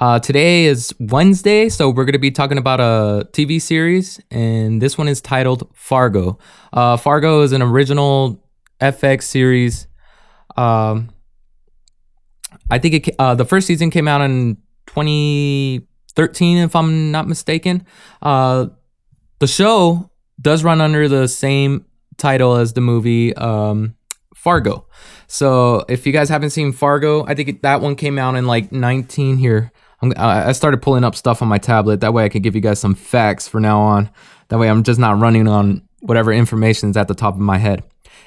Uh, today is Wednesday, so we're going to be talking about a TV series, and this one is titled Fargo. Uh, Fargo is an original FX series. Um, I think it, uh, the first season came out in 2013, if I'm not mistaken. Uh, the show does run under the same title as the movie um, Fargo. So if you guys haven't seen Fargo, I think that one came out in like 19 here. I'm, I started pulling up stuff on my tablet. That way I could give you guys some facts for now on. That way I'm just not running on whatever information is at the top of my head.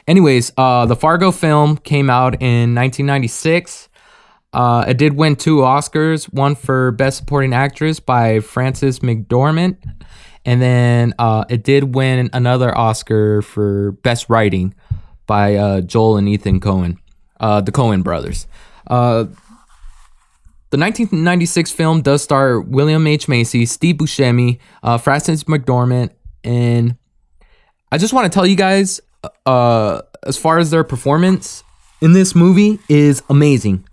Anyways, uh, the Fargo film came out in 1996. Uh, it did win two Oscars, one for Best Supporting Actress by Frances McDormand, and then uh, it did win another Oscar for Best Writing by uh, Joel and Ethan Coen, uh, the Coen brothers. The 1996 film does star William H. Macy, Steve Buscemi, uh, Frances McDormand, and I just want to tell you guys, uh, as far as their performance in this movie is amazing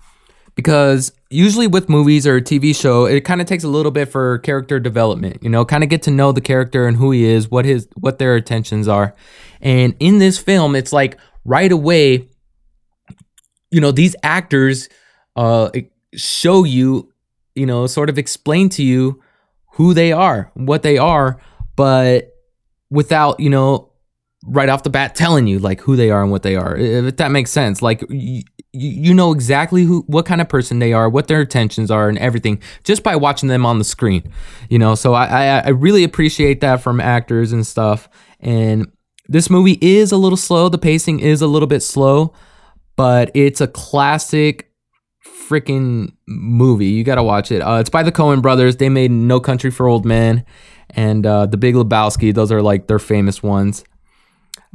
because usually with movies or a TV show, it kind of takes a little bit for character development. You know, kind of get to know the character and who he is, what his what their intentions are. And in this film, it's like right away, you know, these actors uh show you, you know, sort of explain to you who they are, what they are, but without, you know, right off the bat telling you like who they are and what they are if that makes sense. Like you, you know exactly who what kind of person they are what their intentions are and everything just by watching them on the screen you know? So i i, I really appreciate that from actors and stuff. And this movie is a little slow. The pacing is a little bit slow but it's a classic freaking movie. You gotta watch it. Uh, it's by the coen brothers. They made no country for old men and uh, the big lebowski. Those are like their famous ones.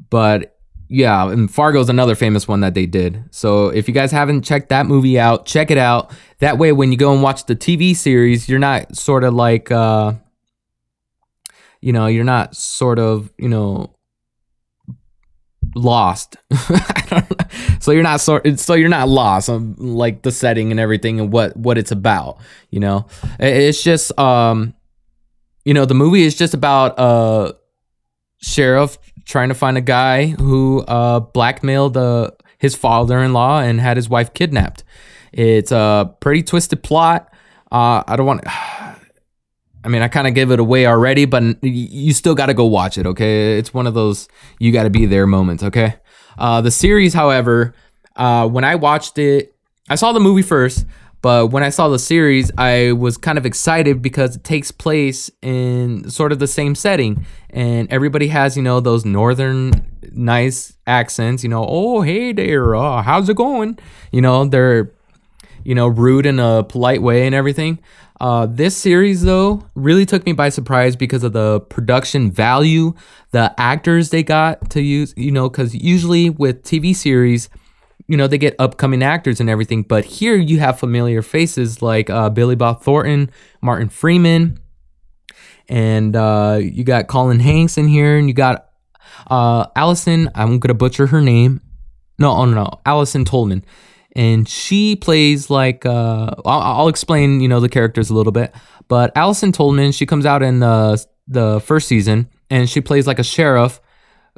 But yeah, and Fargo's another famous one that they did. So if you guys haven't checked that movie out, check it out. That way, when you go and watch the TV series, you're not sort of like, uh, you know, you're not sort of, you know, lost. so you're not sort, so you're not lost on like the setting and everything and what what it's about. You know, it's just, um, you know, the movie is just about uh sheriff trying to find a guy who uh, blackmailed uh, his father-in-law and had his wife kidnapped. It's a pretty twisted plot. Uh, I don't want. I mean, I kind of gave it away already, but you still got to go watch it. Okay, it's one of those you got to be there moments. Okay, uh, the series, however, uh, when I watched it, I saw the movie first. But when I saw the series, I was kind of excited because it takes place in sort of the same setting. And everybody has, you know, those northern nice accents, you know, oh, hey there, uh, how's it going? You know, they're, you know, rude in a polite way and everything. Uh, this series, though, really took me by surprise because of the production value, the actors they got to use, you know, because usually with TV series, you know, they get upcoming actors and everything. But here you have familiar faces like uh, Billy Bob Thornton, Martin Freeman, and uh, you got Colin Hanks in here, and you got uh, Allison. I'm gonna butcher her name. No, oh no, no, Allison Tolman, and she plays like uh, I'll, I'll explain, you know, the characters a little bit. But Allison Tolman, she comes out in the the first season, and she plays like a sheriff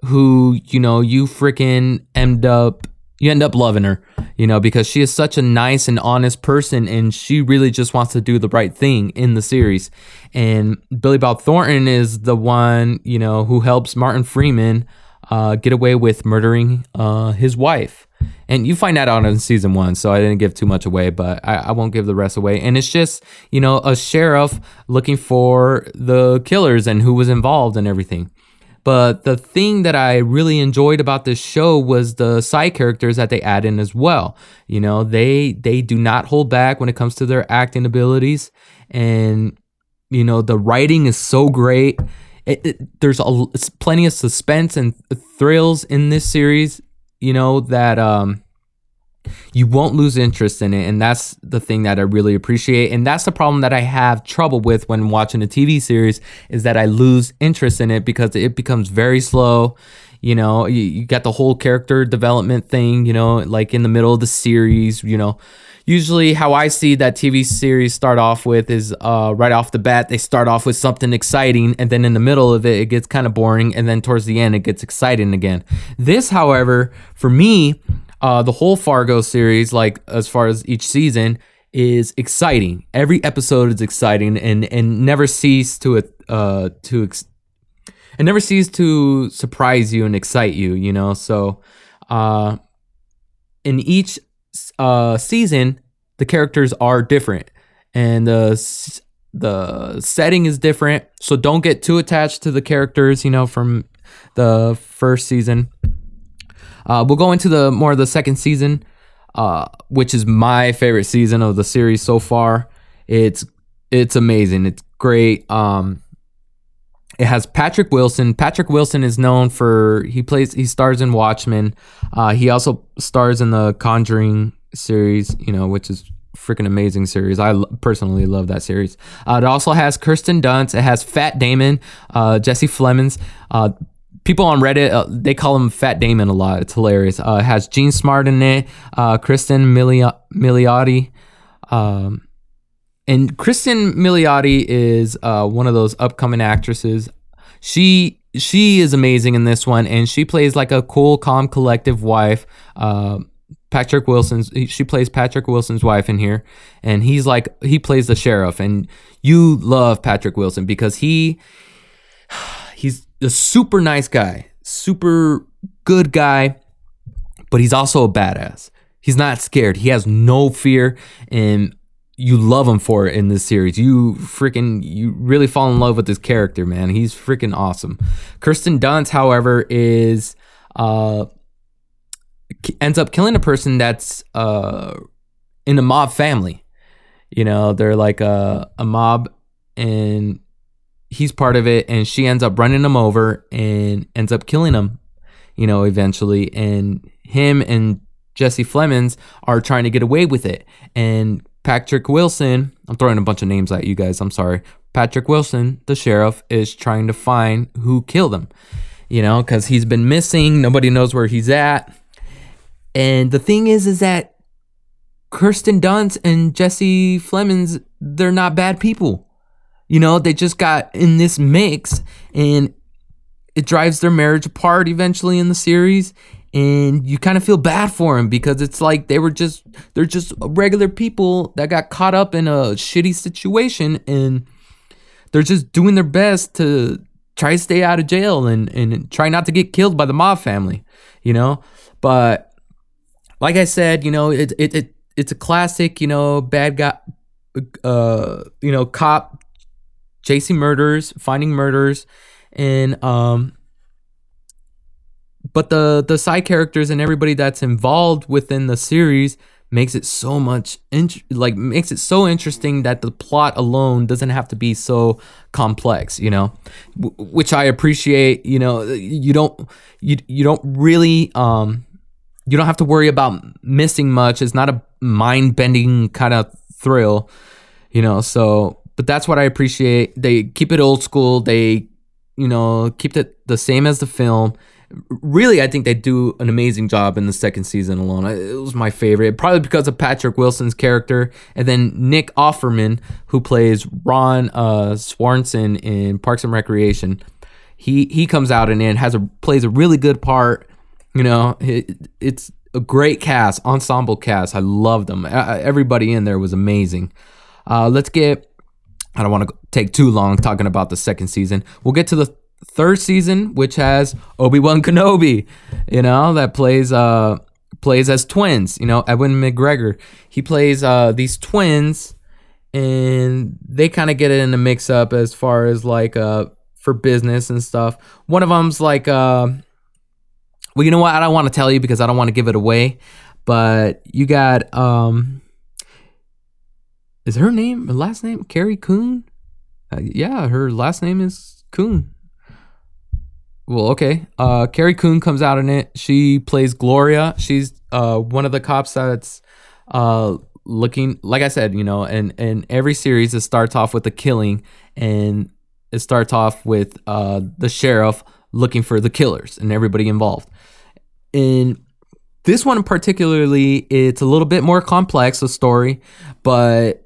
who, you know, you freaking end up you end up loving her, you know, because she is such a nice and honest person and she really just wants to do the right thing in the series. And Billy Bob Thornton is the one, you know, who helps Martin Freeman uh, get away with murdering uh, his wife. And you find that out in season one, so I didn't give too much away, but I, I won't give the rest away. And it's just, you know, a sheriff looking for the killers and who was involved and everything. But the thing that I really enjoyed about this show was the side characters that they add in as well. You know, they they do not hold back when it comes to their acting abilities, and you know the writing is so great. It, it, there's a, plenty of suspense and thrills in this series. You know that um, you won't lose interest in it and that's the thing that i really appreciate and that's the problem that i have trouble with when watching a tv series is that i lose interest in it because it becomes very slow you know you, you got the whole character development thing you know like in the middle of the series you know usually how I see that TV series start off with is uh, right off the bat they start off with something exciting, and then in the middle of it it gets kind of boring, and then towards the end it gets exciting again. This, however, for me, uh, the whole Fargo series, like as far as each season, is exciting. Every episode is exciting, and and never cease to uh to ex- it never cease to surprise you and excite you. You know, so uh, in each uh season, the characters are different, and the the setting is different. So don't get too attached to the characters. You know, from the first season uh, we'll go into the more of the second season, uh, which is my favorite season of the series so far. It's it's amazing. It's great. Um, it has Patrick Wilson. Patrick Wilson is known for he plays he stars in Watchmen. Uh, he also stars in the Conjuring series, you know, which is freaking amazing series. I l- personally love that series. Uh, it also has Kirsten Dunst. It has Fat Damon, uh, Jesse Plemons, uh, people on Reddit uh, they call him Fat Damon a lot. It's hilarious. Uh, it has Jean Smart in it, uh, Kristen Mili- Milioti, um, and Kristen Milioti is uh, one of those upcoming actresses. She she is amazing in this one, and she plays like a cool, calm, collective wife. Uh, Patrick Wilson's she plays Patrick Wilson's wife in here, and he's like he plays the sheriff, and you love Patrick Wilson because he he's a super nice guy, super good guy, but he's also a badass. He's not scared. He has no fear, and you love him for it in this series. You freaking you really fall in love with this character, man. He's freaking awesome. Kirsten Dunst, however, is uh ends up killing a person that's uh in a mob family. You know, they're like a a mob and he's part of it and she ends up running him over and ends up killing him you know eventually. And him and jesse Plemons are trying to get away with it. And patrick wilson i'm throwing a bunch of names at you guys i'm sorry. Patrick wilson the sheriff is trying to find who killed him you know because he's been missing. Nobody knows where he's at. And the thing is is that kirsten dunst and jesse Plemons they're not bad people you know, they just got in this mix and it drives their marriage apart eventually in the series and you kind of feel bad for them because it's like they were just they're just regular people that got caught up in a shitty situation and they're just doing their best to try to stay out of jail and and try not to get killed by the mob family you know? But like i said you know it it, it it's a classic you know bad guy uh you know cop chasing murders, finding murders, and um, but the the side characters and everybody that's involved within the series makes it so much int- like makes it so interesting that the plot alone doesn't have to be so complex you know? W- which i appreciate you know you don't you, you don't really um you don't have to worry about missing much. It's not a mind-bending kind of thrill you know? So but that's what I appreciate. They keep it old school. They, you know, keep it the same as the film. Really, I think they do an amazing job in the second season alone. It was my favorite, probably because of Patrick Wilson's character, and then Nick Offerman, who plays Ron uh, Swanson in Parks and Recreation. He he comes out and, has a plays a really good part. You know, it, it's a great cast, ensemble cast. I love them. Everybody in there was amazing. Uh, let's get I don't want to take too long talking about the second season. We'll get to the third season, which has Obi Wan Kenobi, you know, that plays uh plays as twins. You know, Ewan McGregor. He plays uh these twins, and they kind of get it in a mix up as far as like uh for business and stuff. One of them's like uh, well, you know what? I don't want to tell you because I don't want to give it away. But you got um is her name, last name, Carrie Coon? Uh, yeah, her last name is Coon. Well, okay. Uh, Carrie Coon comes out in it. She plays Gloria. She's uh one of the cops that's uh looking like I said, you know, and and every series it starts off with a killing and it starts off with uh the sheriff looking for the killers and everybody involved. And this one particularly, it's a little bit more complex, a story, but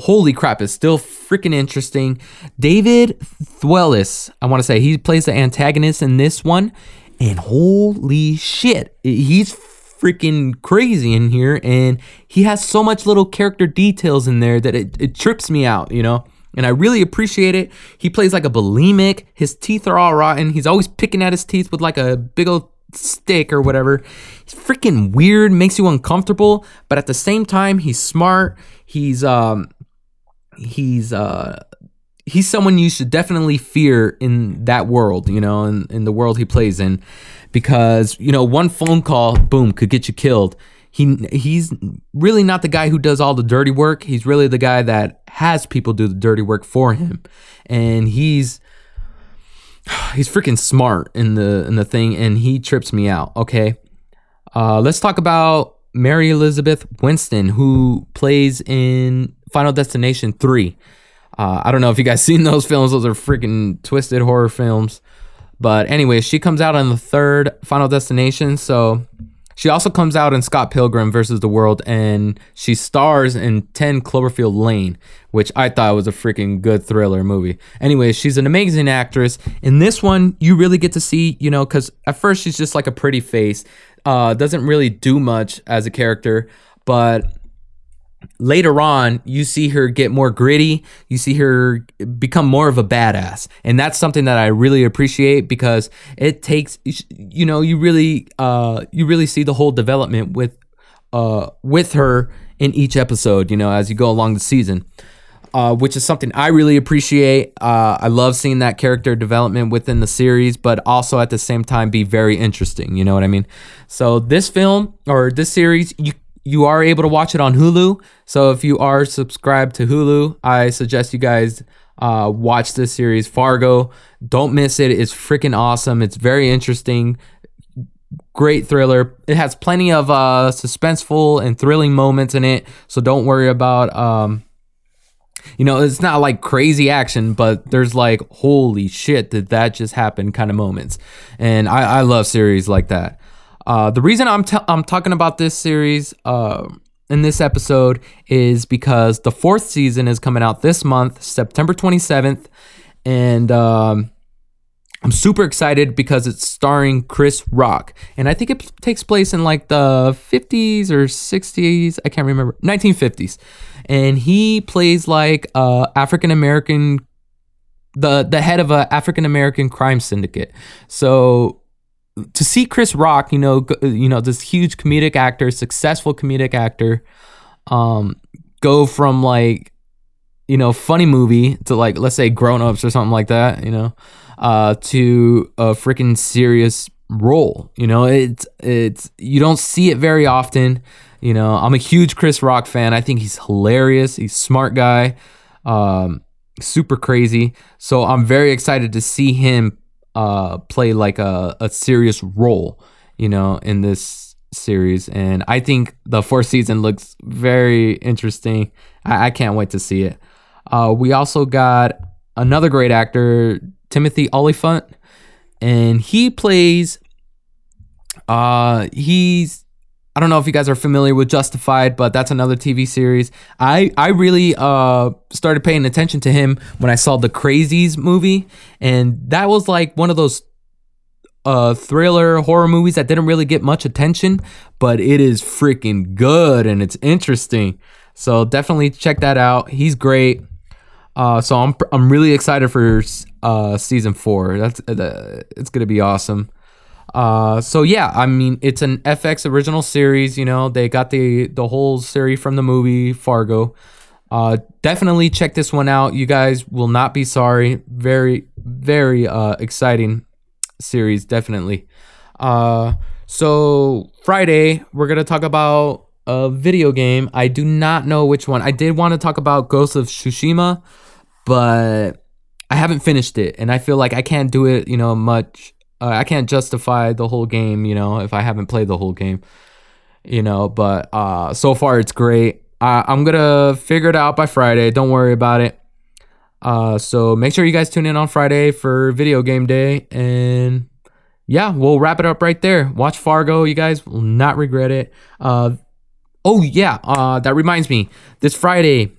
holy crap, it's still freaking interesting. David Thewlis, I want to say, he plays the antagonist in this one, and holy shit, he's freaking crazy in here, and he has so much little character details in there that it, it trips me out, you know? And I really appreciate it. He plays like a bulimic. His teeth are all rotten. He's always picking at his teeth with like a big old stick or whatever. He's freaking weird, makes you uncomfortable, but at the same time, he's smart. He's um he's uh he's someone you should definitely fear in that world, you know, in, in the world he plays in. Because, you know, one phone call, boom, could get you killed. He he's really not the guy who does all the dirty work. He's really the guy that has people do the dirty work for him. And he's he's freaking smart in the in the thing and he trips me out, okay? Uh let's talk about Mary Elizabeth Winston, who plays in Final Destination 3. Uh, I don't know if you guys seen those films. Those are freaking twisted horror films. But anyway, she comes out on the third Final Destination. So she also comes out in Scott Pilgrim versus the World, and she stars in 10 Cloverfield Lane, which I thought was a freaking good thriller movie. Anyway, she's an amazing actress. In this one, you really get to see, you know, because at first she's just like a pretty face, uh, doesn't really do much as a character, but later on you see her get more gritty you see her become more of a badass and that's something that i really appreciate because it takes you know you really uh you really see the whole development with uh with her in each episode you know as you go along the season uh, which is something I really appreciate. Uh, I love seeing that character development within the series, but also at the same time be very interesting. You know what I mean? So this film or this series, you you are able to watch it on Hulu. So if you are subscribed to Hulu, I suggest you guys uh, watch this series, Fargo. Don't miss it. It's freaking awesome. It's very interesting. Great thriller. It has plenty of uh, suspenseful and thrilling moments in it. So don't worry about, um, you know, it's not like crazy action, but there's like, holy shit, did that just happen kind of moments. And I, I love series like that. Uh, the reason I'm, t- I'm talking about this series uh, in this episode is because the fourth season is coming out this month, September 27th. And um, I'm super excited because it's starring Chris Rock. And I think it takes place in like the 50s or 60s. I can't remember. 1950s. And he plays like uh, African American the the head of a African American crime syndicate. So to see Chris Rock, you know, you know, this huge comedic actor, successful comedic actor, um, go from like, you know, funny movie to like, let's say Grown Ups or something like that, you know, uh, to a freaking serious role. You know, it's it's you don't see it very often. You know, I'm a huge Chris Rock fan. I think he's hilarious. He's smart guy, um, super crazy. So I'm very excited to see him uh, play like a, a serious role, you know, in this series. And I think the fourth season looks very interesting. I, I can't wait to see it. Uh, we also got another great actor, Timothy Olyphant, and he plays. Uh, he's I don't know if you guys are familiar with Justified, but that's another TV series. I I really uh started paying attention to him when I saw the Crazies movie, and that was like one of those uh thriller horror movies that didn't really get much attention, but it is freaking good and it's interesting. So definitely check that out. He's great. Uh, so I'm I'm really excited for uh season four. That's uh, it's gonna be awesome. Uh, so yeah, I mean, it's an FX original series. You know, they got the the whole series from the movie Fargo. Uh, definitely check this one out. You guys will not be sorry. Very, very uh, exciting series. Definitely. Uh, so Friday we're gonna talk about a video game. I do not know which one. I did want to talk about Ghost of Tsushima, but I haven't finished it, and I feel like I can't do it. You know, much uh, I can't justify the whole game, you know, if I haven't played the whole game, you know. But uh, so far, it's great. I, I'm gonna figure it out by Friday. Don't worry about it. Uh, so make sure you guys tune in on Friday for video game day, and yeah, we'll wrap it up right there. Watch Fargo, you guys will not regret it. Uh, oh yeah, uh, that reminds me. This Friday,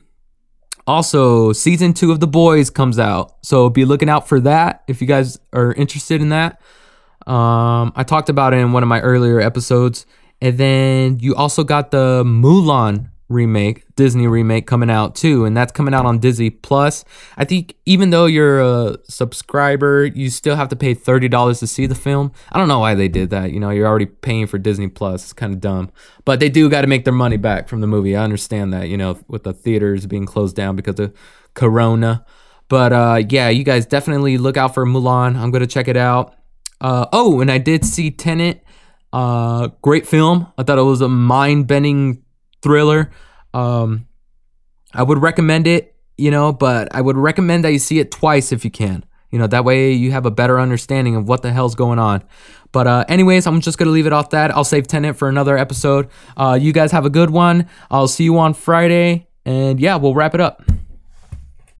also season two of The Boys comes out, so be looking out for that if you guys are interested in that. Um, I talked about it in one of my earlier episodes, and then you also got the Mulan remake, Disney remake coming out too, and that's coming out on Disney Plus. I think even though you're a subscriber, you still have to pay thirty dollars to see the film. I don't know why they did that. You know, you're already paying for Disney Plus. It's kind of dumb, but they do got to make their money back from the movie. I understand that. You know, with the theaters being closed down because of Corona. But uh, yeah, you guys definitely look out for Mulan. I'm gonna check it out. Uh, oh, and I did see Tenet. Uh, great film. I thought it was a mind-bending thriller. Um, I would recommend it, you know, but I would recommend that you see it twice if you can. You know, that way you have a better understanding of what the hell's going on. But uh, anyways, I'm just gonna leave it off that. I'll save Tenet for another episode. Uh, you guys have a good one. I'll see you on Friday, and yeah, we'll wrap it up.